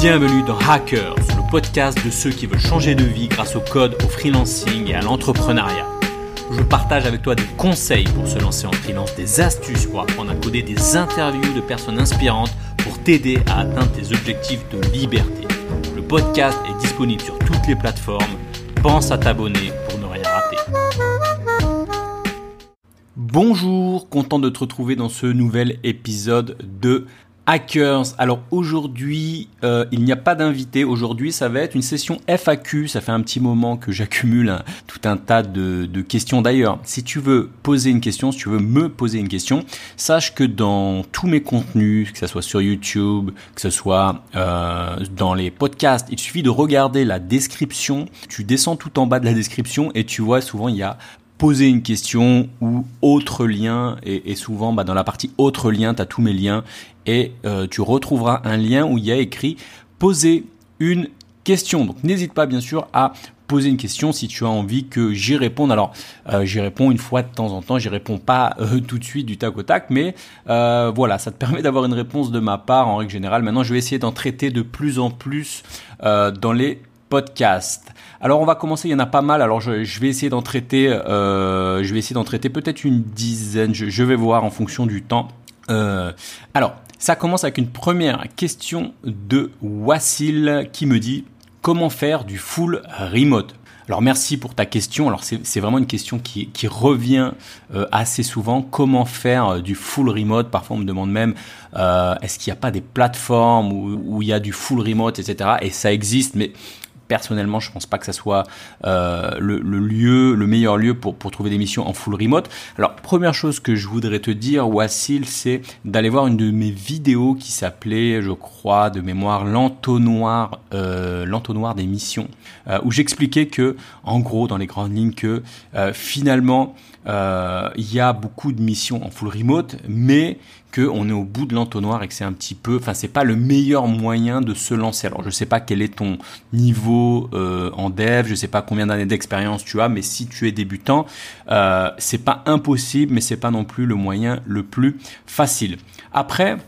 Bienvenue dans Hackers, le podcast de ceux qui veulent changer de vie grâce au code, au freelancing et à l'entrepreneuriat. Je partage avec toi des conseils pour se lancer en freelance, des astuces pour apprendre à coder, des interviews de personnes inspirantes pour t'aider à atteindre tes objectifs de liberté. Le podcast est disponible sur toutes les plateformes. Pense à t'abonner pour ne rien rater. Bonjour, content de te retrouver dans ce nouvel épisode de Hackers. Alors aujourd'hui, euh, il n'y a pas d'invité. Aujourd'hui, ça va être une session FAQ. Ça fait un petit moment que j'accumule tout un tas de, questions. D'ailleurs, si tu veux poser une question, si tu veux me poser une question, sache que dans tous mes contenus, que ce soit sur YouTube, que ce soit euh, dans les podcasts, il suffit de regarder la description. Tu descends tout en bas de la description et tu vois souvent il y a poser une question ou autre lien et, souvent bah, dans la partie autre lien tu as tous mes liens et euh, tu retrouveras un lien où il y a écrit poser une question donc n'hésite pas bien sûr à poser une question si tu as envie que j'y réponde alors euh, j'y réponds une fois de temps en temps j'y réponds pas euh, tout de suite du tac au tac mais voilà ça te permet d'avoir une réponse de ma part en règle générale maintenant je vais essayer d'en traiter de plus en plus dans les podcasts alors on va commencer, il y en a pas mal. Alors je, vais essayer d'en traiter, je vais essayer d'en traiter peut-être une dizaine. Je, vais voir en fonction du temps. Euh, alors ça commence avec une première question de Wassil qui me dit comment faire du full remote? Alors merci pour ta question. Alors c'est vraiment une question qui, revient euh, assez souvent. Comment faire du full remote? Parfois on me demande même est-ce qu'il n'y a pas des plateformes où, il y a du full remote, etc. Et ça existe, mais personnellement, je pense pas que ça soit euh, le, lieu, le meilleur lieu pour, pour trouver des missions en full remote. Alors, première chose que je voudrais te dire, Wassil, c'est d'aller voir une de mes vidéos qui s'appelait, je crois, de mémoire, l'entonnoir, euh, l'entonnoir des missions, euh, où j'expliquais que, en gros, dans les grandes lignes, que euh, finalement, il y a beaucoup de missions en full remote, mais qu'on est au bout de l'entonnoir et que c'est un petit peu, enfin c'est pas le meilleur moyen de se lancer. Alors je sais pas quel est ton niveau euh, en dev, je sais pas combien d'années d'expérience tu as, mais si tu es débutant, euh, c'est pas impossible, mais c'est pas non plus le moyen le plus facile. Après,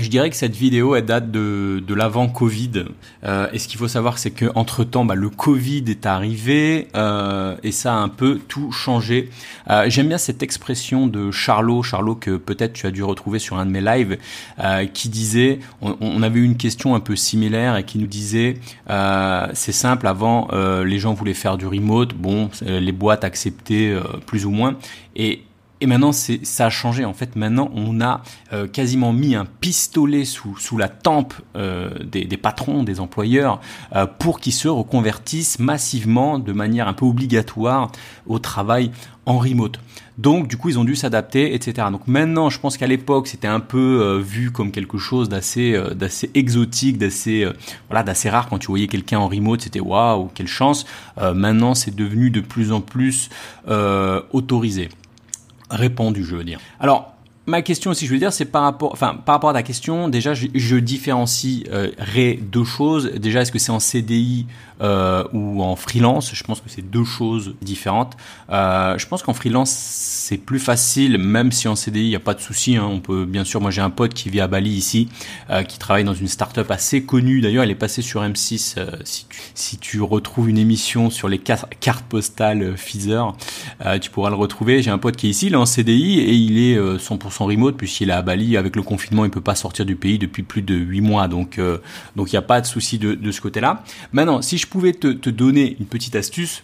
je dirais que cette vidéo elle date de, de l'avant Covid. Euh, et ce qu'il faut savoir, c'est que entre temps, bah, le Covid est arrivé euh, et ça a un peu tout changé. Euh, J'aime bien cette expression de Charlot, Charlot que peut-être tu as dû retrouver sur un de mes lives, euh, qui disait, on, on, avait eu une question un peu similaire et qui nous disait, euh, c'est simple, avant les gens voulaient faire du remote, bon, les boîtes acceptaient plus ou moins, et et maintenant, ça a changé. En fait, maintenant, on a euh, quasiment mis un pistolet sous, la tempe euh, des, patrons, des employeurs, euh, pour qu'ils se reconvertissent massivement, de manière un peu obligatoire, au travail en remote. Donc, du coup, ils ont dû s'adapter, etc. Donc maintenant, je pense qu'à l'époque, c'était un peu vu comme quelque chose d'assez, exotique, d'assez, d'assez rare. Quand tu voyais quelqu'un en remote, c'était waouh, quelle chance. maintenant, c'est devenu de plus en plus autorisé répandu, je veux dire. Alors, ma question aussi, je veux dire, c'est par rapport, enfin, par rapport à ta question, déjà, je, je différencierais deux choses. Déjà, est-ce que c'est en CDI euh, ou en freelance Je pense que c'est deux choses différentes. Euh, je pense qu'en freelance, c'est plus facile, même si en CDI, il n'y a pas de souci. Hein. On peut, bien sûr, moi j'ai un pote qui vit à Bali ici, euh, qui travaille dans une startup assez connue. D'ailleurs, elle est passée sur M6. Euh, si, tu, retrouves une émission sur les cartes postales euh, tu pourras le retrouver. J'ai un pote qui est ici, il est en CDI et il est 100% son remote puisqu'il est à Bali. Avec le confinement, il peut pas sortir du pays depuis plus de 8 mois. Donc, donc il n'y a pas de souci de, de ce côté-là. Maintenant, si je pouvais te, donner une petite astuce,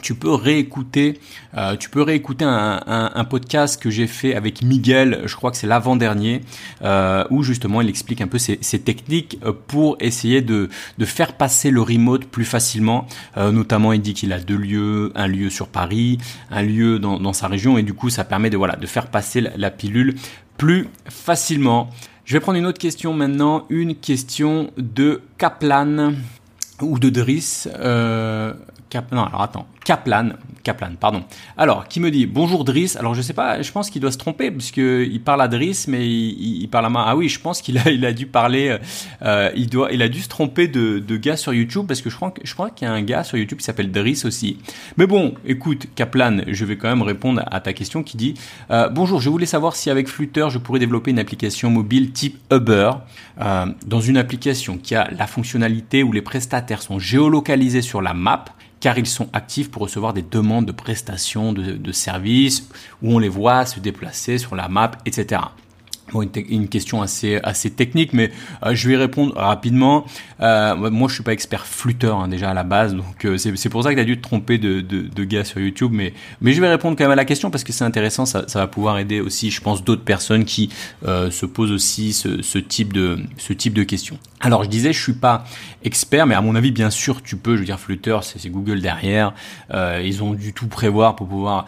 tu peux réécouter, euh, tu peux réécouter un, podcast que j'ai fait avec Miguel, je crois que c'est l'avant-dernier, euh, où justement il explique un peu ses, techniques euh, pour essayer de, faire passer le remote plus facilement. Notamment, il dit qu'il a deux lieux, un lieu sur Paris, un lieu dans, sa région, et du coup, ça permet de voilà de faire passer la pilule plus facilement. Je vais prendre une autre question maintenant, une question de Kaplan ou de Driss. Euh, Cap... Non, alors attends. Kaplan, Kaplan, pardon. Alors, qui me dit bonjour Driss. Alors, je sais pas, je pense qu'il doit se tromper puisque il parle à Driss, mais il, parle à moi. Ah oui, je pense qu'il a, il a dû parler. Euh, il doit, il a dû se tromper de, de gars sur YouTube parce que je crois, je crois qu'il y a un gars sur YouTube qui s'appelle Driss aussi. Mais bon, écoute, Kaplan, je vais quand même répondre à ta question qui dit euh, bonjour, je voulais savoir si avec Flutter je pourrais développer une application mobile type Uber euh, dans une application qui a la fonctionnalité où les prestataires sont géolocalisés sur la map car ils sont actifs pour recevoir des demandes de prestations de, services, où on les voit se déplacer sur la map, etc. Bon, une, question assez assez technique, mais euh, je vais répondre rapidement. Euh, moi, je suis pas expert flûteur hein, déjà à la base, donc euh, c'est pour ça que tu dû te tromper de, de, gars sur YouTube, mais mais je vais répondre quand même à la question parce que c'est intéressant. Ça, ça va pouvoir aider aussi, je pense, d'autres personnes qui euh, se posent aussi ce, ce type de ce type de questions. Alors, je disais, je suis pas expert, mais à mon avis, bien sûr, tu peux. Je veux dire, flûteur, c'est Google derrière. ils ont dû tout prévoir pour pouvoir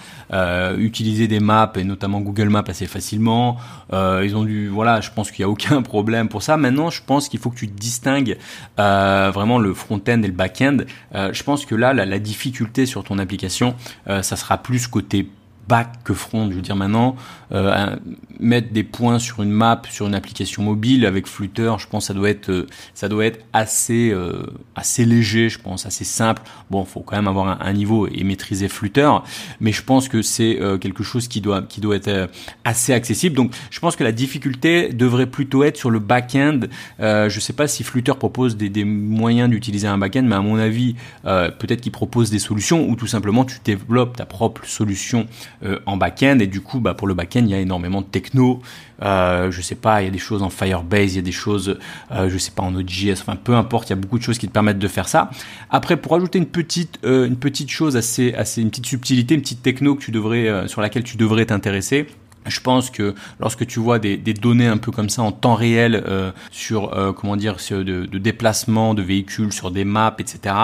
utiliser des maps et notamment Google Maps assez facilement. ils du, voilà, je pense qu'il n'y a aucun problème pour ça. Maintenant, je pense qu'il faut que tu distingues euh, vraiment le front-end et le back-end. Euh, je pense que là, la, difficulté sur ton application, euh, ça sera plus côté back que front. Je veux dire maintenant, euh, mettre des points sur une map, sur une application mobile avec Flutter, je pense ça doit être, euh, ça doit être assez, euh, assez léger, je pense, assez simple. Bon, faut quand même avoir un, niveau et maîtriser Flutter, mais je pense que c'est euh, quelque chose qui doit, qui doit être assez accessible. Donc, je pense que la difficulté devrait plutôt être sur le back-end. Euh, je sais pas si Flutter propose des, des moyens d'utiliser un back-end, mais à mon avis, peut-être qu'il propose des solutions ou tout simplement tu développes ta propre solution euh, en back-end. Et du coup bah, pour le back-end il y a énormément de techno. Euh, je sais pas il y a des choses en Firebase il y a des choses euh, je sais pas en Node.js enfin peu importe il y a beaucoup de choses qui te permettent de faire ça. Après pour ajouter une petite une petite chose assez assez une petite subtilité une petite techno que tu devrais sur laquelle tu devrais t'intéresser je pense que lorsque tu vois des, des, données un peu comme ça en temps réel euh, sur euh, comment dire de, de, déplacement de véhicules sur des maps, etc.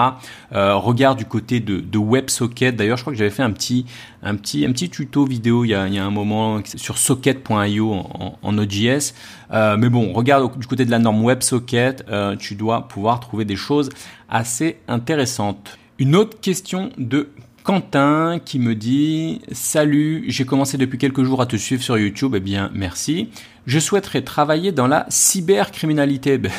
Euh, regarde du côté de, de WebSocket. D'ailleurs, je crois que j'avais fait un petit un petit un petit tuto vidéo il y a, il y a un moment sur socket.io en, en. Euh, mais bon, regarde du côté de la norme WebSocket, euh, tu dois pouvoir trouver des choses assez intéressantes. Une autre question de Quentin qui me dit Salut, j'ai commencé depuis quelques jours à te suivre sur YouTube. Eh bien, merci. Je souhaiterais travailler dans la cybercriminalité. Ben,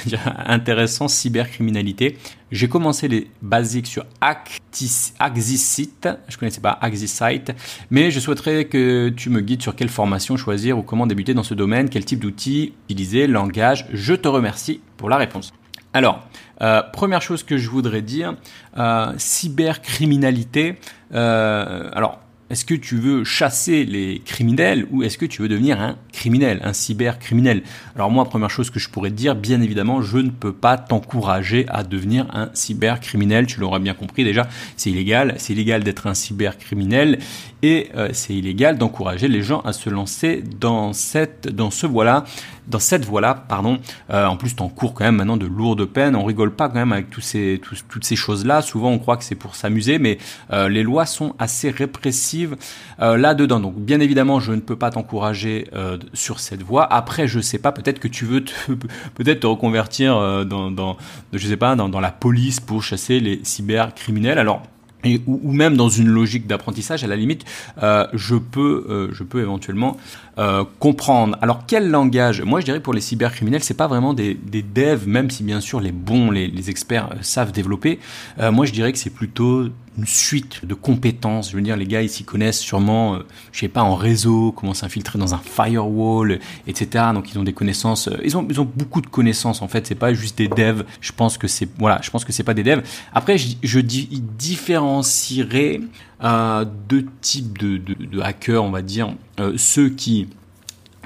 intéressant, cybercriminalité. J'ai commencé les basiques sur Axisite. Je connaissais pas Axisite. Mais je souhaiterais que tu me guides sur quelle formation choisir ou comment débuter dans ce domaine, quel type d'outils utiliser, langage. Je te remercie pour la réponse. Alors, euh, première chose que je voudrais dire, euh, cybercriminalité. Euh, alors, est-ce que tu veux chasser les criminels ou est-ce que tu veux devenir un criminel, un cybercriminel? Alors moi, première chose que je pourrais dire, bien évidemment, je ne peux pas t'encourager à devenir un cybercriminel. Tu l'auras bien compris déjà, c'est illégal. C'est illégal d'être un cybercriminel et c'est illégal d'encourager les gens à se lancer dans cette, dans ce voilà, dans cette voie-là, pardon. Euh, en plus, t'en cours quand même maintenant de lourdes peines. On rigole pas quand même avec ces, toutes ces choses-là. Souvent, on croit que c'est pour s'amuser, mais euh, les lois sont assez répressives euh, là-dedans. Donc, bien évidemment, je ne peux pas t'encourager sur cette voie. Après, je sais pas, peut-être que tu veux peut-être te reconvertir dans, dans, je sais pas, dans, la police pour chasser les cybercriminels. Alors, et, ou, même dans une logique d'apprentissage, à la limite, euh, je peux, euh, je peux éventuellement euh, comprendre. Alors quel langage? Moi, je dirais pour les cybercriminels, c'est pas vraiment des, des devs, même si bien sûr les bons, les, les experts euh, savent développer. Euh, moi, je dirais que c'est plutôt une suite de compétences. Je veux dire, les gars, ils s'y connaissent sûrement, euh, je sais pas, en réseau, comment s'infiltrer dans un firewall, etc. Donc, ils ont des connaissances. ils ont, ils ont beaucoup de connaissances. En fait, c'est pas juste des devs. Je pense que c'est, voilà, je pense que c'est pas des devs. Après, je, je différencierais deux types de, hackers, on va dire. Euh, ceux qui,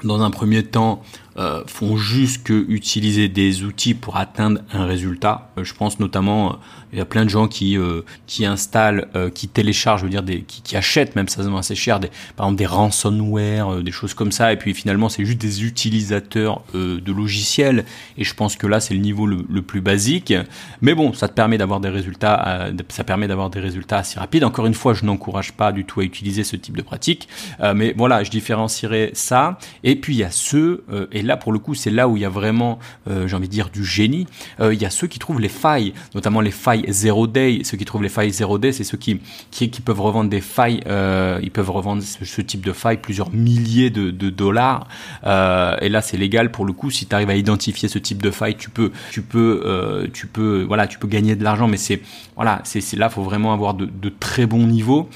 dans un premier temps, euh, font juste que utiliser des outils pour atteindre un résultat. Euh, je pense notamment, euh, il y a plein de gens qui qui installent, qui téléchargent, je veux dire, qui, achètent même ça assez cher, par exemple des ransomware, des choses comme ça. Et puis finalement, c'est juste des utilisateurs de logiciels. Et je pense que là, c'est le niveau le, plus basique. Mais bon, ça te permet d'avoir des résultats, ça permet d'avoir des résultats assez rapides. Encore une fois, je n'encourage pas du tout à utiliser ce type de pratique. mais voilà, je différencierai ça. Et puis il y a ceux, là pour le coup c'est là où il y a vraiment, j'ai envie de dire, du génie. il y a ceux qui trouvent les failles, notamment les failles zero day. Ceux qui trouvent les failles zero day, c'est ceux qui, qui, peuvent revendre des failles, ils peuvent revendre ce, type de failles plusieurs milliers de, dollars. et là c'est légal pour le coup. Si tu arrives à identifier ce type de faille, tu peux, tu peux, tu peux, voilà, tu peux gagner de l'argent. Mais c'est, voilà, c'est là, faut vraiment avoir de, de très bons niveaux.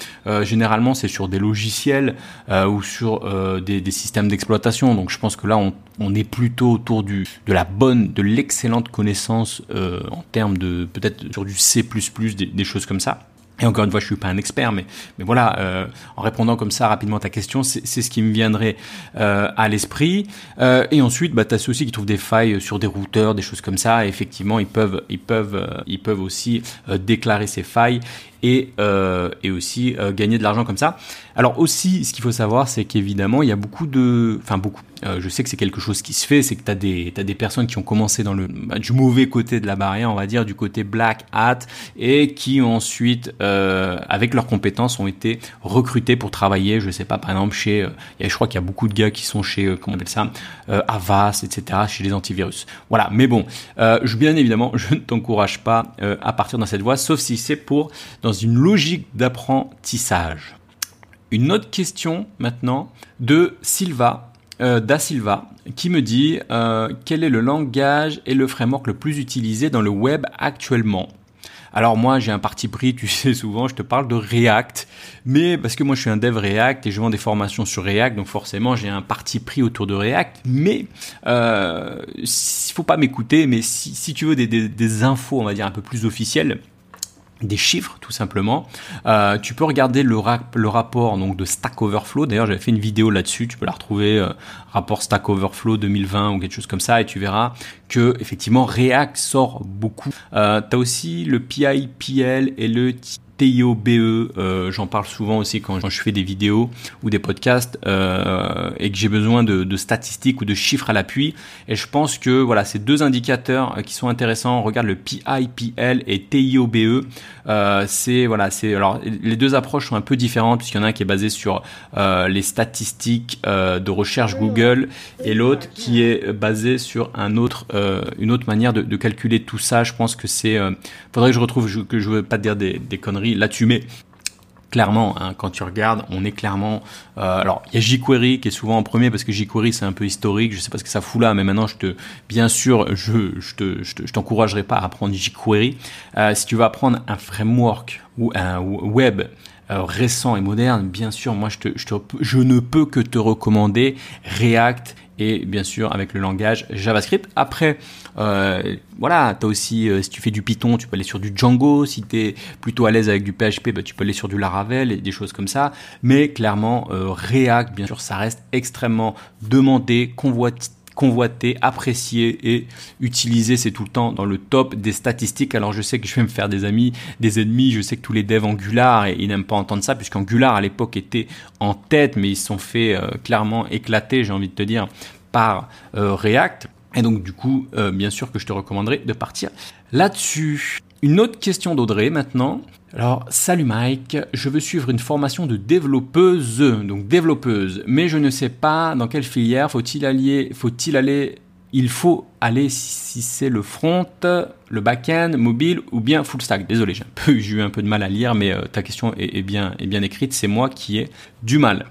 généralement c'est sur des logiciels ou sur des, des systèmes d'exploitation. Donc je pense que là, on, on, est plutôt autour du, de la bonne, de l'excellente connaissance euh, en termes de peut-être sur du C++, des, choses comme ça. Et encore une fois, je suis pas un expert, mais, voilà, euh, en répondant comme ça rapidement à ta question, c'est ce qui me viendrait euh, à l'esprit. Et ensuite, bah, tu as ceux aussi qui trouvent des failles sur des routeurs, des choses comme ça. Effectivement, ils peuvent, aussi déclarer ces failles et, aussi gagner de l'argent comme ça. Alors aussi, ce qu'il faut savoir, c'est qu'évidemment, il y a beaucoup de... Enfin, beaucoup. Euh, je sais que c'est quelque chose qui se fait, c'est que tu as des, as des personnes qui ont commencé dans le bah, du mauvais côté de la barrière, on va dire, du côté black hat, et qui ensuite, euh, avec leurs compétences, ont été recrutés pour travailler, je sais pas, par exemple, chez... je crois qu'il y a beaucoup de gars qui sont chez, comment on appelle ça, Avast, etc., chez les antivirus. Voilà, mais bon, bien évidemment, je ne t'encourage pas à partir dans cette voie, sauf si c'est pour... Dans une logique d'apprentissage. Une autre question maintenant de Silva, euh, Da Silva, qui me dit euh, quel est le langage et le framework le plus utilisé dans le web actuellement? Alors moi j'ai un parti pris, tu sais souvent je te parle de React, mais parce que moi je suis un dev React et je vends des formations sur React, donc forcément j'ai un parti pris autour de React. Mais euh, faut pas m'écouter, mais si, si tu veux des, des, des, infos on va dire un peu plus officielles, des chiffres tout simplement. Euh, tu peux regarder le, rapport donc de Stack Overflow. D'ailleurs, j'avais fait une vidéo là-dessus. Tu peux la retrouver euh, rapport Stack Overflow 2020 ou quelque chose comme ça, et tu verras que effectivement React sort beaucoup. Euh, tu as aussi le PIPL et le TIOBE, euh, j'en parle souvent aussi quand je fais des vidéos ou des podcasts euh, et que j'ai besoin de, statistiques ou de chiffres à l'appui. Et je pense que voilà, ces deux indicateurs euh, qui sont intéressants. regarde le PIPL et TIOBE. C'est voilà, c'est alors les deux approches sont un peu différentes puisqu'il y en a un qui est basé sur les statistiques de recherche Google et l'autre qui est basé sur un autre, une autre manière de, calculer tout ça. Je pense que c'est, faudrait que je retrouve que je veux pas dire des conneries là-dessus. Mais clairement, hein, quand tu regardes, on est clairement. Euh, alors, il y a jQuery qui est souvent en premier parce que jQuery c'est un peu historique. Je sais pas ce que ça fout là, mais maintenant, je te, bien sûr, je, je te, je t'encouragerai pas à apprendre jQuery. Euh, si tu veux apprendre un framework ou un web euh, récent et moderne, bien sûr, moi, je, te, je, te, je ne peux que te recommander React et bien sûr avec le langage JavaScript. Après, euh, voilà, tu as aussi, euh, si tu fais du Python, tu peux aller sur du Django. Si tu es plutôt à l'aise avec du PHP, bah, tu peux aller sur du Laravel et des choses comme ça. Mais clairement, euh, React, bien sûr, ça reste extrêmement demandé, convoité convoité, apprécié et utilisé, c'est tout le temps dans le top des statistiques. Alors je sais que je vais me faire des amis, des ennemis, je sais que tous les devs Angular, et ils n'aiment pas entendre ça, puisqu'Angular à l'époque était en tête, mais ils se sont fait euh, clairement éclater, j'ai envie de te dire, par euh, React. Et donc du coup, euh, bien sûr que je te recommanderais de partir là-dessus. Une autre question d'Audrey maintenant. Alors, salut Mike, je veux suivre une formation de développeuse, donc développeuse, mais je ne sais pas dans quelle filière faut-il aller, faut-il aller, il faut aller si c'est le front, le back-end, mobile ou bien full stack. Désolé, j'ai eu un peu de mal à lire, mais euh, ta question est, est, bien, est bien écrite, c'est moi qui ai du mal.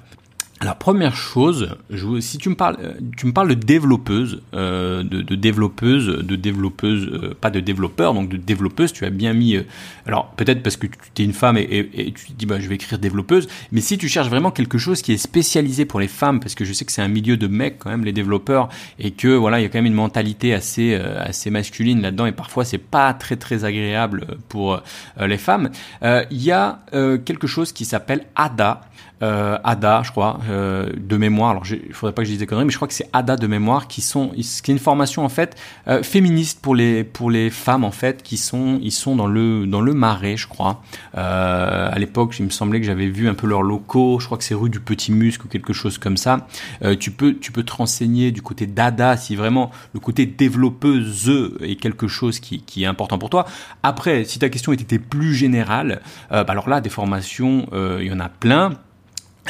Alors première chose, je, si tu me parles, euh, tu me parles de développeuse, euh, de, de, développeuse, de développeuse, euh, pas de développeur, donc de développeuse. Tu as bien mis. Euh, alors peut-être parce que tu es une femme et, et, tu te dis bah je vais écrire développeuse, mais si tu cherches vraiment quelque chose qui est spécialisé pour les femmes, parce que je sais que c'est un milieu de mecs quand même les développeurs et que voilà il y a quand même une mentalité assez assez masculine là-dedans et parfois c'est pas très très agréable pour les femmes. Il y a quelque chose qui s'appelle ADA euh, ADA, je crois, euh, de mémoire. Alors, il faudrait pas que je dise des conneries, mais je crois que c'est ADA de mémoire qui sont, qui est une formation en fait euh, féministe pour les pour les femmes en fait qui sont ils sont dans le dans le Marais, je crois. Euh, à l'époque, il me semblait que j'avais vu un peu leurs locaux. Je crois que c'est rue du Petit Musc ou quelque chose comme ça. Euh, tu peux tu peux te renseigner du côté d'ADA si vraiment le côté développeuse est quelque chose qui qui est important pour toi. Après, si ta question était plus générale, bah alors là, des formations, il y en a plein.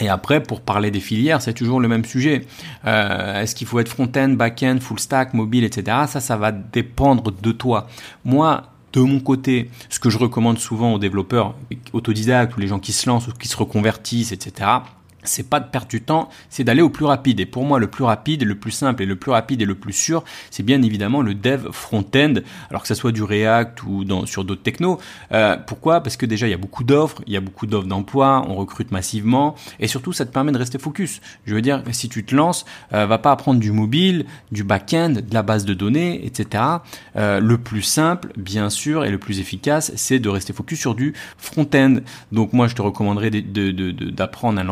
Et après, pour parler des filières, c'est toujours le même sujet. Euh, Est-ce qu'il faut être front-end, back-end, full stack, mobile, etc. Ça, ça va dépendre de toi. Moi, de mon côté, ce que je recommande souvent aux développeurs autodidactes ou les gens qui se lancent ou qui se reconvertissent, etc., c'est pas de perdre du temps, c'est d'aller au plus rapide. Et pour moi, le plus rapide, le plus simple et le plus rapide et le plus sûr, c'est bien évidemment le dev front-end, alors que ça soit du React ou sur d'autres technos. Euh, pourquoi? Parce que déjà, il y a beaucoup d'offres, il y a beaucoup d'offres d'emploi, on recrute massivement, et surtout, ça te permet de rester focus. Je veux dire, si tu te lances, euh, va pas apprendre du mobile, du back-end, de la base de données, etc. Euh, le plus simple, bien sûr, et le plus efficace, c'est de rester focus sur du front-end. Donc moi, je te recommanderais d'apprendre un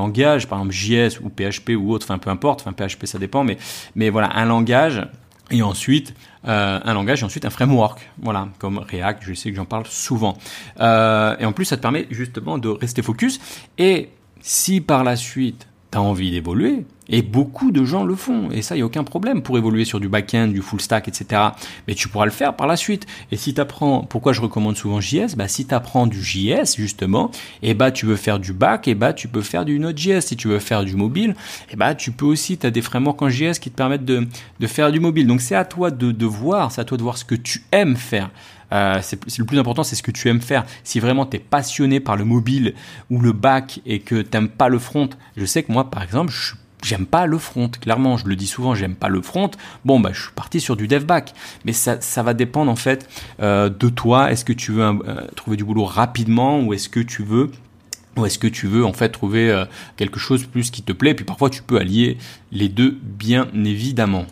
par exemple JS ou PHP ou autre, enfin peu importe, PHP ça dépend, mais, mais voilà, un langage et ensuite euh, un langage et ensuite un framework, voilà, comme React, je sais que j'en parle souvent. Euh, et en plus, ça te permet justement de rester focus. Et si par la suite, tu as envie d'évoluer, et beaucoup de gens le font. Et ça, il n'y a aucun problème pour évoluer sur du back-end, du full stack, etc. Mais tu pourras le faire par la suite. Et si tu apprends, pourquoi je recommande souvent JS bah, Si tu apprends du JS, justement, et bah, tu veux faire du back, et bah, tu peux faire du Node.js. Si tu veux faire du mobile, et bah, tu peux aussi, tu as des frameworks en JS qui te permettent de, de faire du mobile. Donc c'est à toi de, de voir, c'est à toi de voir ce que tu aimes faire. Euh, c'est le plus important, c'est ce que tu aimes faire. Si vraiment tu es passionné par le mobile ou le back et que t'aimes pas le front, je sais que moi, par exemple, je suis j'aime pas le front. Clairement, je le dis souvent, j'aime pas le front. Bon, bah, je suis parti sur du dev back. Mais ça, va dépendre en fait euh, de toi. Est-ce que tu veux euh, trouver du boulot rapidement ou est-ce que tu veux ou est-ce que tu veux en fait trouver euh, quelque chose plus qui te plaît? Puis parfois, tu peux allier les deux, bien évidemment.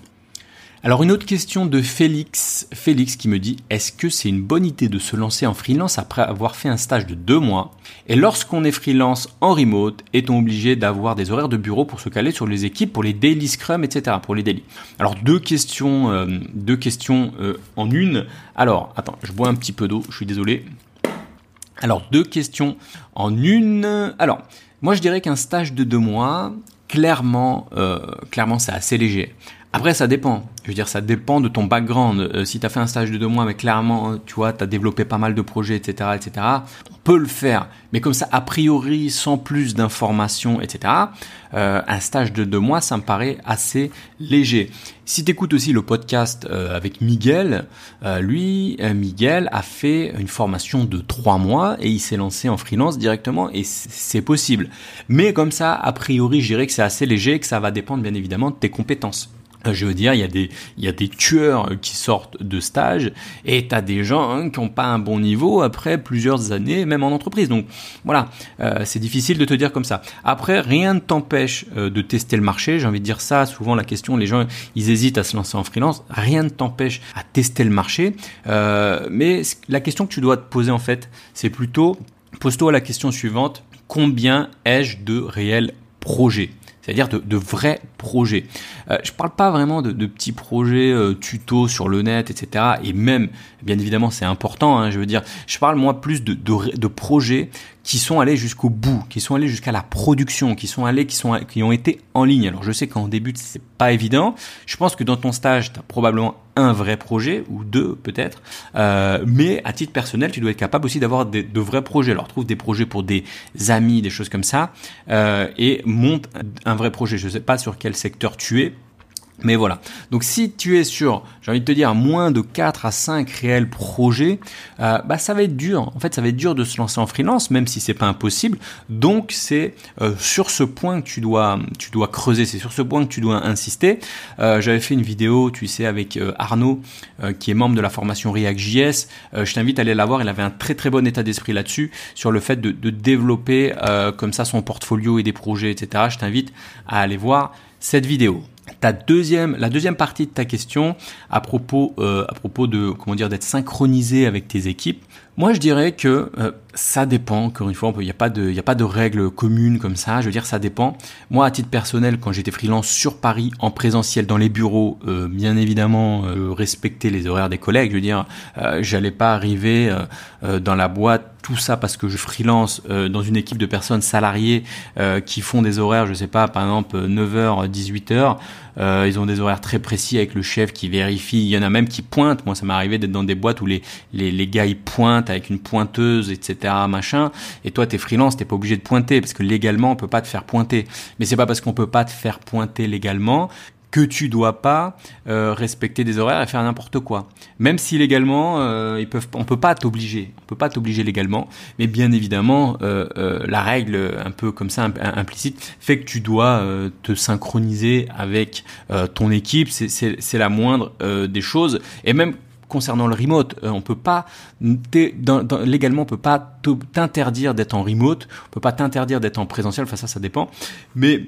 Alors une autre question de Félix, Félix qui me dit est-ce que c'est une bonne idée de se lancer en freelance après avoir fait un stage de deux mois? Et lorsqu'on est freelance en remote, est-on obligé d'avoir des horaires de bureau pour se caler sur les équipes, pour les daily scrum, etc. Pour les daily? Alors deux questions, euh, deux questions euh, en une. Alors attends, je bois un petit peu d'eau, je suis désolé. Alors deux questions en une. Alors moi je dirais qu'un stage de deux mois, clairement, euh, clairement c'est assez léger. Après, ça dépend. Je veux dire, ça dépend de ton background. Euh, si tu as fait un stage de deux mois, mais clairement, tu vois, tu as développé pas mal de projets, etc., etc., on peut le faire. Mais comme ça, a priori, sans plus d'informations, etc., euh, un stage de deux mois, ça me paraît assez léger. Si tu écoutes aussi le podcast euh, avec Miguel, lui, Miguel a fait une formation de trois mois et il s'est lancé en freelance directement et c'est possible. Mais comme ça, a priori, je dirais que c'est assez léger et que ça va dépendre bien évidemment de tes compétences. Je veux dire, il y a des, tueurs qui sortent de stage et t'as des gens hein, qui n'ont pas un bon niveau après plusieurs années, même en entreprise. Donc voilà, euh, c'est difficile de te dire comme ça. Après, rien ne t'empêche euh, de tester le marché. J'ai envie de dire ça. Souvent, la question, les gens, ils hésitent à se lancer en freelance. Rien ne t'empêche à tester le marché. Euh, mais la question que tu dois te poser en fait, c'est plutôt, pose-toi la question suivante combien ai-je de réels projets? C'est-à-dire de, vrais projets. Euh, je parle pas vraiment de, petits projets euh, sur le net, etc. Et même, bien évidemment, c'est important. Hein, je veux dire, je parle moi plus de, de projets qui sont allés jusqu'au bout, qui sont allés jusqu'à la production, qui sont allés, qui sont, qui ont été en ligne. Alors je sais qu'en début c'est pas évident. Je pense que dans ton stage, tu as probablement un vrai projet ou deux peut-être, euh, mais à titre personnel, tu dois être capable aussi d'avoir de vrais projets. Alors trouve des projets pour des amis, des choses comme ça, euh, et monte un vrai projet. Je sais pas sur quel secteur tu es, mais voilà. Donc si tu es sur, j'ai envie de te dire, moins de 4 à 5 réels projets, euh, bah ça va être dur. En fait, ça va être dur de se lancer en freelance, même si c'est pas impossible. Donc c'est euh, sur ce point que tu dois, tu dois creuser. C'est sur ce point que tu dois insister. Euh, J'avais fait une vidéo, tu sais, avec Arnaud, qui est membre de la formation React.js. je t'invite à aller la voir. Il avait un très très bon état d'esprit là-dessus, sur le fait de développer comme ça son portfolio et des projets, etc. Je t'invite à aller voir cette vidéo ta deuxième, la deuxième partie de ta question à propos, euh, à propos de comment dire d'être synchronisé avec tes équipes. Moi, je dirais que euh, ça dépend. Encore une fois, il n'y a pas de, il a pas de règles communes comme ça. Je veux dire, ça dépend. Moi, à titre personnel, quand j'étais freelance sur Paris, en présentiel dans les bureaux, euh, bien évidemment, euh, respecter les horaires des collègues. Je veux dire, j'allais pas arriver dans la boîte tout ça parce que je freelance dans une équipe de personnes salariées qui font des horaires, je sais pas, par exemple 9h, 18h. ils ont des horaires très précis avec le chef qui vérifie. Il y en a même qui pointent. Moi, ça m'est arrivé d'être dans des boîtes où les, les, les gars ils pointent avec une pointeuse, etc., machin, et toi t'es freelance, t'es pas obligé de pointer, parce que légalement on peut pas te faire pointer. Mais c'est pas parce qu'on peut pas te faire pointer légalement que tu dois pas euh, respecter des horaires et faire n'importe quoi. Même si légalement, euh, ils peuvent, on peut pas t'obliger, on peut pas t'obliger légalement, mais bien évidemment, euh, la règle un peu comme ça implicite fait que tu dois te synchroniser avec ton équipe. C'est la moindre des choses. Et même concernant le remote, on peut pas légalement on peut pas t'interdire d'être en remote, on peut pas t'interdire d'être en présentiel. Enfin ça, ça dépend. Mais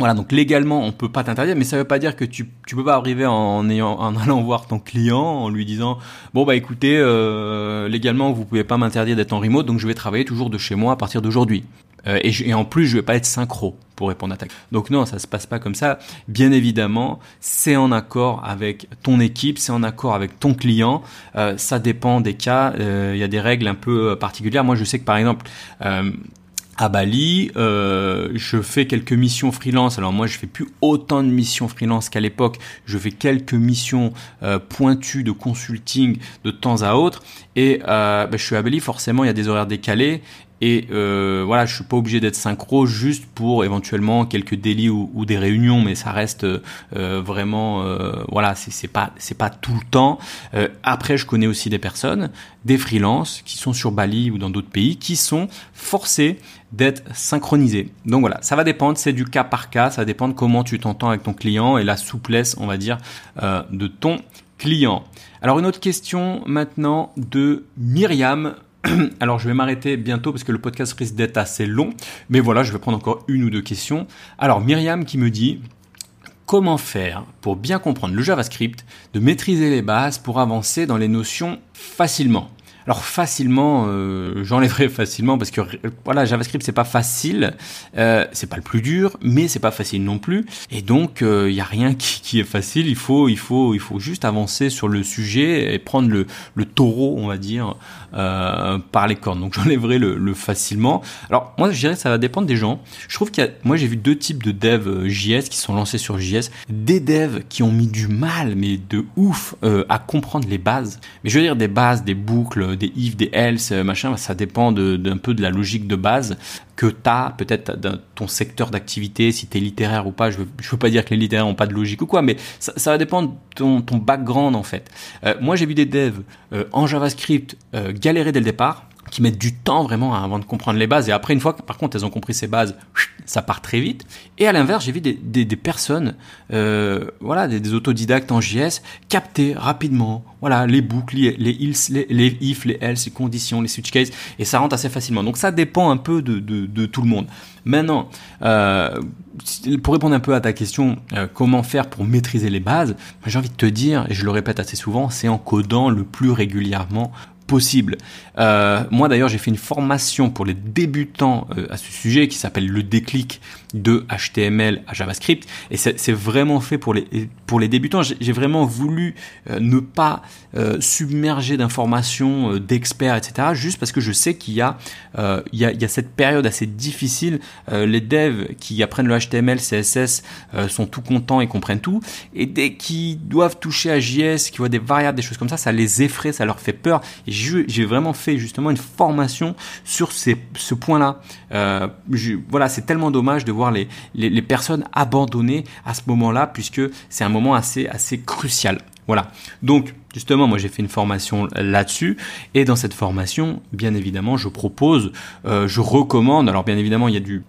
voilà, donc légalement, on peut pas t'interdire, mais ça veut pas dire que tu tu peux pas arriver en allant voir ton client en lui disant bon bah écoutez euh, légalement vous pouvez pas m'interdire d'être en remote, donc je vais travailler toujours de chez moi à partir d'aujourd'hui. Euh, et, en plus, je vais pas être synchro pour répondre à ta Donc non, ça se passe pas comme ça. Bien évidemment, c'est en accord avec ton équipe, c'est en accord avec ton client. Euh, ça dépend des cas. Euh, il y a des règles un peu particulières. Moi, je sais que par exemple, à Bali. Je fais quelques missions freelance. Alors moi, je fais plus autant de missions freelance qu'à l'époque. Je fais quelques missions pointues de consulting de temps à autre. Et bah, je suis à Bali. Forcément, il y a des horaires décalés. Et euh, voilà, je suis pas obligé d'être synchro juste pour éventuellement quelques délits ou, des réunions, mais ça reste euh, vraiment euh, voilà, c'est pas c'est pas tout le temps. Après, je connais aussi des personnes, des freelances qui sont sur Bali ou dans d'autres pays, qui sont forcés d'être synchronisés. Donc voilà, ça va dépendre, c'est du cas par cas, ça va dépendre comment tu t'entends avec ton client et la souplesse, on va dire, de ton client. Alors une autre question maintenant de Myriam Alors je vais m'arrêter bientôt parce que le podcast risque d'être assez long. Mais voilà, je vais prendre encore une ou deux questions. Alors Myriam qui me dit comment faire pour bien comprendre le JavaScript, de maîtriser les bases pour avancer dans les notions facilement? Alors facilement, euh, j'enlèverai facilement parce que voilà, JavaScript c'est pas facile, euh, c'est pas le plus dur, mais c'est pas facile non plus. Et donc il euh, y a rien qui, qui, est facile. Il faut, il faut, il faut juste avancer sur le sujet et prendre le, le taureau, on va dire, euh, par les cornes. Donc j'enlèverai le, le, facilement. Alors moi je dirais que ça va dépendre des gens. Je trouve qu'il y a, moi j'ai vu deux types de devs euh, JS qui sont lancés sur JS. Des devs qui ont mis du mal, mais de ouf, à comprendre les bases. Mais je veux dire des bases, des boucles des if, des else, euh, machin, ça dépend d'un peu de la logique de base que tu as, peut-être dans ton secteur d'activité, si tu es littéraire ou pas. Je veux, veux pas dire que les littéraires ont pas de logique ou quoi, mais ça, va dépendre de ton, ton background en fait. Euh, moi, j'ai vu des devs euh, en JavaScript galérer dès le départ qui mettent du temps vraiment avant de comprendre les bases. Et après, une fois que par contre elles ont compris ces bases, ça part très vite. Et à l'inverse, j'ai vu des, des, personnes, euh, voilà, des, autodidactes en JS, capter rapidement, voilà, les boucles, les, les, les, les if, les else, les conditions, les switch cases, et ça rentre assez facilement. Donc ça dépend un peu de, de, de tout le monde. Maintenant, euh, pour répondre un peu à ta question, euh, comment faire pour maîtriser les bases, j'ai envie de te dire, et je le répète assez souvent, c'est en codant le plus régulièrement possible. Euh, moi d'ailleurs j'ai fait une formation pour les débutants euh, à ce sujet qui s'appelle le déclic de HTML à JavaScript et c'est vraiment fait pour les pour les débutants. J'ai vraiment voulu euh, ne pas submerger d'informations d'experts etc. Juste parce que je sais qu'il y a y a, cette période assez difficile. les devs qui apprennent le HTML CSS sont tout contents et comprennent tout et dès qu'ils doivent toucher à JS, qui voient des variables, des choses comme ça, ça les effraie, ça leur fait peur j'ai vraiment fait justement une formation sur ce point-là. Euh, voilà, c'est tellement dommage de voir les, personnes abandonnées à ce moment-là, puisque c'est un moment assez, assez crucial. Voilà. Donc, justement, moi j'ai fait une formation là-dessus. Et dans cette formation, bien évidemment, je propose, euh, je recommande, alors bien évidemment, il y a du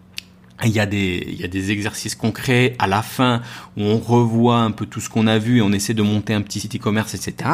il y, a des, il y a des exercices concrets à la fin où on revoit un peu tout ce qu'on a vu et on essaie de monter un petit site e-commerce, etc.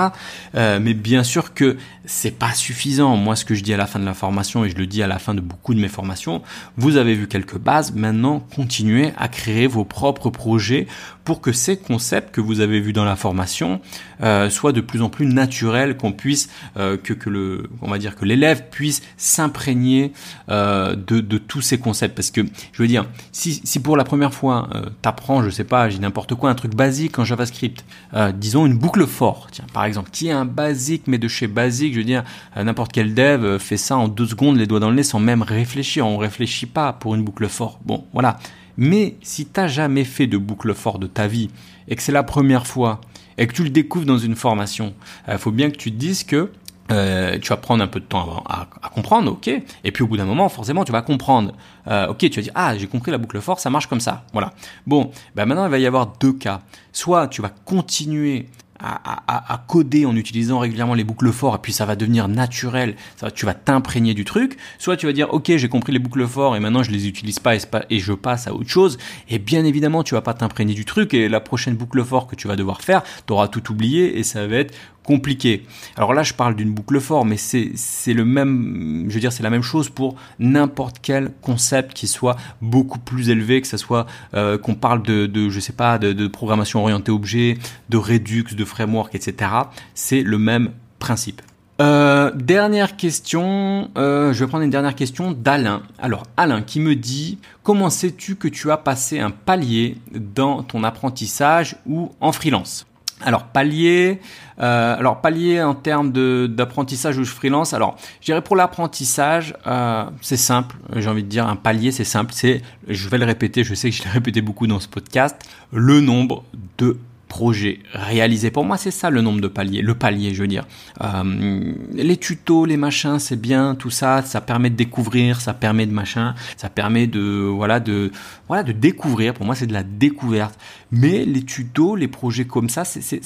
Euh, mais bien sûr que c'est pas suffisant. Moi, ce que je dis à la fin de la formation et je le dis à la fin de beaucoup de mes formations, vous avez vu quelques bases. Maintenant, continuez à créer vos propres projets pour que ces concepts que vous avez vus dans la formation euh, soient de plus en plus naturels, qu'on puisse euh, que, que le, on va dire que l'élève puisse s'imprégner euh, de, de tous ces concepts. Parce que je veux dire, si, si pour la première fois euh, t'apprends, je sais pas, j'ai n'importe quoi, un truc basique en JavaScript, euh, disons une boucle for, tiens, par exemple, qui est un basique mais de chez basique, je veux dire, n'importe quel dev fait ça en deux secondes, les doigts dans le nez, sans même réfléchir. On réfléchit pas pour une boucle for. Bon, voilà. Mais si t'as jamais fait de boucle fort de ta vie et que c'est la première fois et que tu le découvres dans une formation, il faut bien que tu te dises que euh, tu vas prendre un peu de temps à, à, comprendre, ok? Et puis au bout d'un moment, forcément, tu vas comprendre. Euh, ok, tu vas dire ah j'ai compris la boucle for, ça marche comme ça. Voilà. Bon, ben maintenant il va y avoir deux cas. Soit tu vas continuer à, à, coder en utilisant régulièrement les boucles for et puis ça va devenir naturel, ça, tu vas t'imprégner du truc, soit tu vas dire ok j'ai compris les boucles for et maintenant je les utilise pas et, je passe à autre chose, et bien évidemment tu vas pas t'imprégner du truc et la prochaine boucle for que tu vas devoir faire, tu auras tout oublié et ça va être compliqué. Alors là, je parle d'une boucle fort, mais c'est le même, je veux dire, c'est la même chose pour n'importe quel concept qui soit beaucoup plus élevé, que ce soit euh, qu'on parle de, je sais pas, de, de programmation orientée objet, de Redux, de framework, etc. C'est le même principe. Euh, dernière question, euh, je vais prendre une dernière question d'Alain. Alors Alain qui me dit comment sais-tu que tu as passé un palier dans ton apprentissage ou en freelance? Alors palier, euh, alors palier en termes d'apprentissage ou freelance. Alors je dirais pour l'apprentissage, euh, c'est simple. J'ai envie de dire un palier, c'est simple. C'est, je vais le répéter. Je sais que je l'ai répété beaucoup dans ce podcast. Le nombre de projet réalisé. Pour moi, c'est ça le nombre de paliers, le palier, je veux dire. Euh, les tutos, les machins, c'est bien, tout ça, ça permet de découvrir, ça permet de machin, ça permet de voilà de voilà de découvrir. Pour moi, c'est de la découverte. Mais les tutos, les projets comme ça, c'est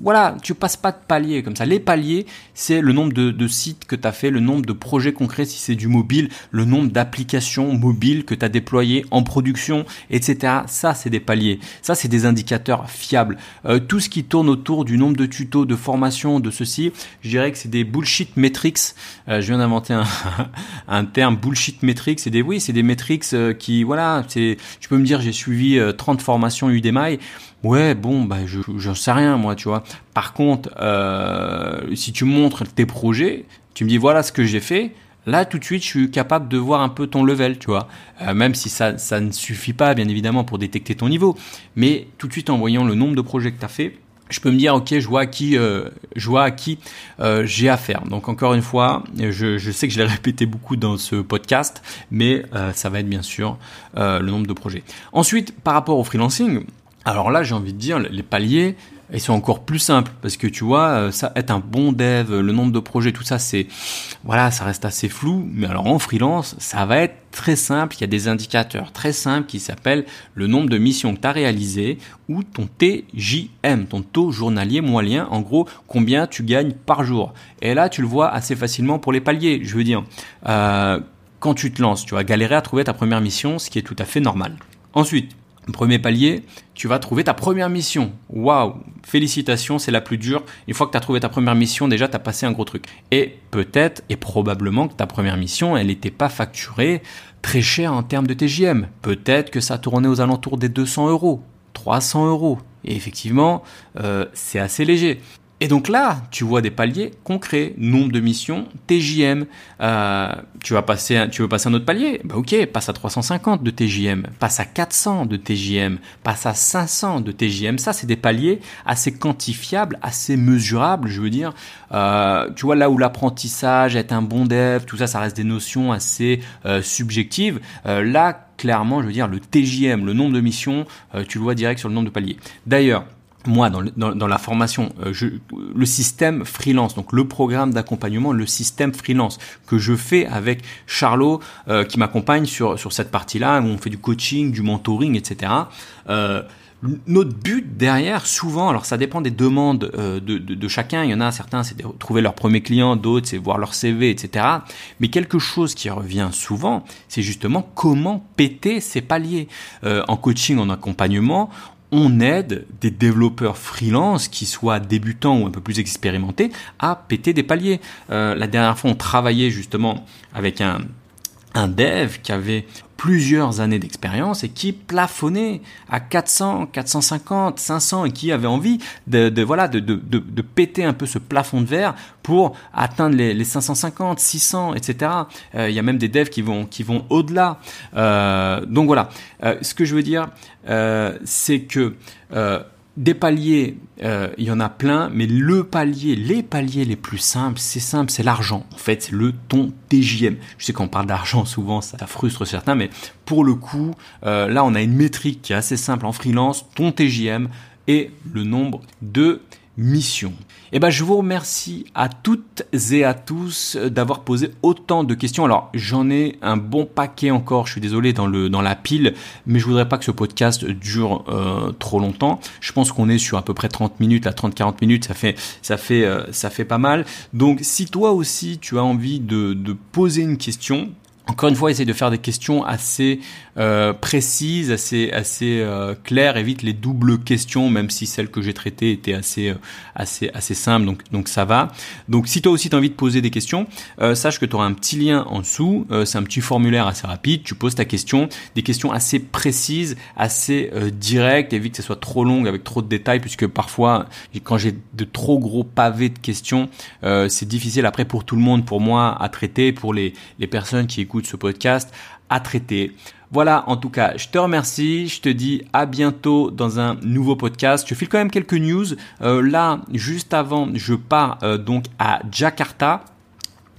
voilà, tu passes pas de paliers comme ça. Les paliers, c'est le nombre de, de sites que tu as fait, le nombre de projets concrets si c'est du mobile, le nombre d'applications mobiles que tu as déployées en production, etc. Ça, c'est des paliers. Ça, c'est des indicateurs fiables euh, tout ce qui tourne autour du nombre de tutos, de formations, de ceci, je dirais que c'est des bullshit metrics. Euh, je viens d'inventer un, un, terme bullshit metrics. C'est des oui, c'est des metrics euh, qui voilà, c'est tu peux me dire j'ai suivi 30 formations Ouais, bon, bah, je, je sais rien, moi, tu vois. Par contre, si tu montres tes projets, tu me dis voilà ce que j'ai fait, Là, tout de suite, je suis capable de voir un peu ton level, tu vois. Euh, même si ça, ne suffit pas, bien évidemment, pour détecter ton niveau. Mais tout de suite, en voyant le nombre de projets que tu as fait, je peux me dire, ok, je vois à qui, euh, je vois qui euh, j'ai affaire. Donc encore une fois, je, sais que je l'ai répété beaucoup dans ce podcast, mais euh, ça va être bien sûr euh, le nombre de projets. Ensuite, par rapport au freelancing, alors là, j'ai envie de dire, les paliers, ils sont encore plus simples parce que tu vois, euh, ça être un bon dev, le nombre de projets, tout ça, c'est voilà, ça reste assez flou. Mais alors en freelance, ça va être très simple. Il y a des indicateurs très simples qui s'appellent le nombre de missions que tu as réalisées ou ton TJM, ton taux journalier moyen. En gros, combien tu gagnes par jour. Et là, tu le vois assez facilement pour les paliers. Je veux dire, euh, quand tu te lances, tu vas galérer à trouver ta première mission, ce qui est tout à fait normal. Ensuite, Premier palier, tu vas trouver ta première mission. Waouh, félicitations, c'est la plus dure. Une fois que tu as trouvé ta première mission, déjà tu as passé un gros truc. Et peut-être et probablement que ta première mission, elle n'était pas facturée très cher en termes de TGM. Peut-être que ça tournait aux alentours des 200 euros, 300 euros. Et effectivement, euh, c'est assez léger. Et donc là, tu vois des paliers concrets, nombre de missions, TJM. Euh, tu vas passer, tu veux passer un autre palier? Bah ok, passe à 350 de TJM, passe à 400 de TJM, passe à 500 de TJM. Ça, c'est des paliers assez quantifiables, assez mesurables. Je veux dire, euh, tu vois là où l'apprentissage, être un bon dev, tout ça, ça reste des notions assez euh, subjectives. Euh, là, clairement, je veux dire, le TJM, le nombre de missions, tu le vois direct sur le nombre de paliers. D'ailleurs moi, dans, dans, dans, la formation, euh, je, le système freelance, donc le programme d'accompagnement, le système freelance que je fais avec Charlot, euh, qui m'accompagne sur, sur cette partie-là, où on fait du coaching, du mentoring, etc. Euh, notre but derrière, souvent, alors ça dépend des demandes euh, de, de, de, chacun. Il y en a certains, c'est de trouver leur premier client, d'autres, c'est voir leur CV, etc. Mais quelque chose qui revient souvent, c'est justement comment péter ces paliers. Euh, en coaching, en accompagnement, on aide des développeurs freelance qui soient débutants ou un peu plus expérimentés à péter des paliers. Euh, la dernière fois, on travaillait justement avec un, un dev qui avait plusieurs années d'expérience et qui plafonnait à 400, 450, 500 et qui avait envie de, voilà de, de, de, péter un peu ce plafond de verre pour atteindre les, les 550, 600, etc. Il y a même des devs qui vont qui vont au-delà. Euh, donc voilà. Euh, ce que je veux dire, euh, c'est que des paliers, euh, il y en a plein, mais le palier, les paliers les plus simples, c'est simple, c'est l'argent. En fait, c'est le ton TJM. Je sais qu'on parle d'argent souvent, ça, frustre certains, mais pour le coup, euh, là, on a une métrique qui est assez simple en freelance, ton TJM et le nombre de mission. Eh ben, je vous remercie à toutes et à tous d'avoir posé autant de questions. Alors, j'en ai un bon paquet encore. Je suis désolé dans le dans la pile, mais je voudrais pas que ce podcast dure euh, trop longtemps. Je pense qu'on est sur à peu près 30 minutes, à 30-40 minutes, ça fait ça fait euh, ça fait pas mal. Donc, si toi aussi tu as envie de, de poser une question, encore une fois, essaye de faire des questions assez euh, précises, assez assez euh, claires. Évite les doubles questions, même si celles que j'ai traitées étaient assez euh, assez assez simples. Donc donc ça va. Donc si toi aussi tu envie de poser des questions, euh, sache que tu auras un petit lien en dessous. Euh, c'est un petit formulaire assez rapide. Tu poses ta question, des questions assez précises, assez directes. Évite que ce soit trop long avec trop de détails, puisque parfois quand j'ai de trop gros pavés de questions, c'est difficile après pour tout le monde, pour moi à traiter, pour les les personnes qui écoutent ce podcast traiter. Voilà, en tout cas, je te remercie. Je te dis à bientôt dans un nouveau podcast. Je file quand même quelques news. Euh, là, juste avant, je pars euh, donc à Jakarta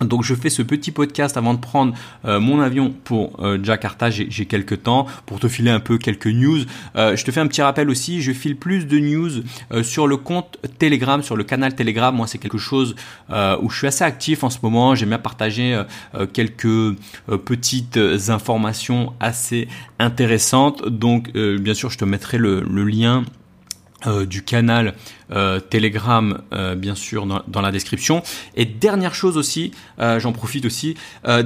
donc je fais ce petit podcast avant de prendre euh, mon avion pour euh, Jakarta, j'ai quelques temps pour te filer un peu quelques news. Euh, je te fais un petit rappel aussi, je file plus de news sur le compte Telegram, sur le canal Telegram. Moi c'est quelque chose où je suis assez actif en ce moment. J'aime bien partager quelques petites informations assez intéressantes. Donc bien sûr je te mettrai le, le lien euh, du canal euh, Telegram, euh, bien sûr, dans, la description. Et dernière chose aussi, j'en profite aussi,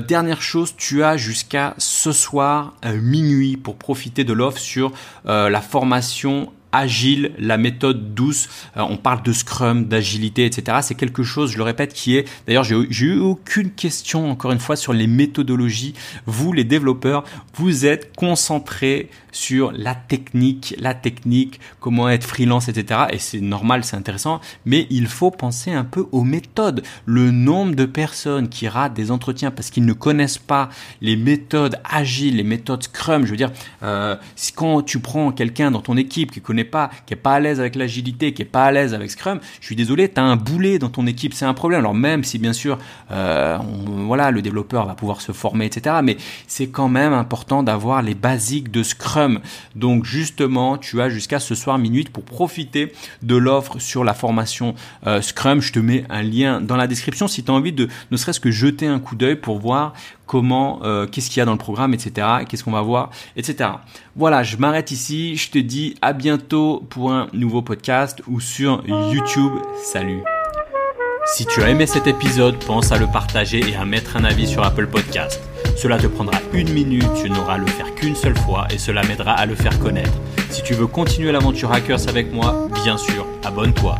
dernière chose, tu as jusqu'à ce soir minuit pour profiter de l'offre sur la formation agile, la méthode douce. Euh, on parle de Scrum, d'agilité, etc. C'est quelque chose, je le répète, qui est. D'ailleurs, j'ai eu aucune question encore une fois sur les méthodologies. Vous, les développeurs, vous êtes concentrés sur la technique, la technique, comment être freelance, etc. Et c'est normal, c'est intéressant, mais il faut penser un peu aux méthodes. Le nombre de personnes qui ratent des entretiens parce qu'ils ne connaissent pas les méthodes agiles, les méthodes Scrum. Je veux dire, euh, quand tu prends quelqu'un dans ton équipe qui connaît pas, qui est pas à l'aise avec l'agilité, qui est pas à l'aise avec Scrum, je suis désolé, tu as un boulet dans ton équipe, c'est un problème. Alors même si bien sûr, euh, voilà, le développeur va pouvoir se former, etc. Mais c'est quand même important d'avoir les basiques de Scrum. Donc justement, tu as jusqu'à ce soir minuit pour profiter de l'offre sur la formation euh, Scrum. Je te mets un lien dans la description si tu as envie de ne serait-ce que jeter un coup d'œil pour voir comment, euh, qu'est-ce qu'il y a dans le programme, etc. Qu'est-ce qu'on va voir, etc. Voilà, je m'arrête ici. Je te dis à bientôt pour un nouveau podcast ou sur YouTube. Salut. Si tu as aimé cet épisode, pense à le partager et à mettre un avis sur Apple Podcast. Cela te prendra une minute, tu n'auras à le faire qu'une seule fois et cela m'aidera à le faire connaître. Si tu veux continuer l'aventure Hackers avec moi, bien sûr, abonne-toi.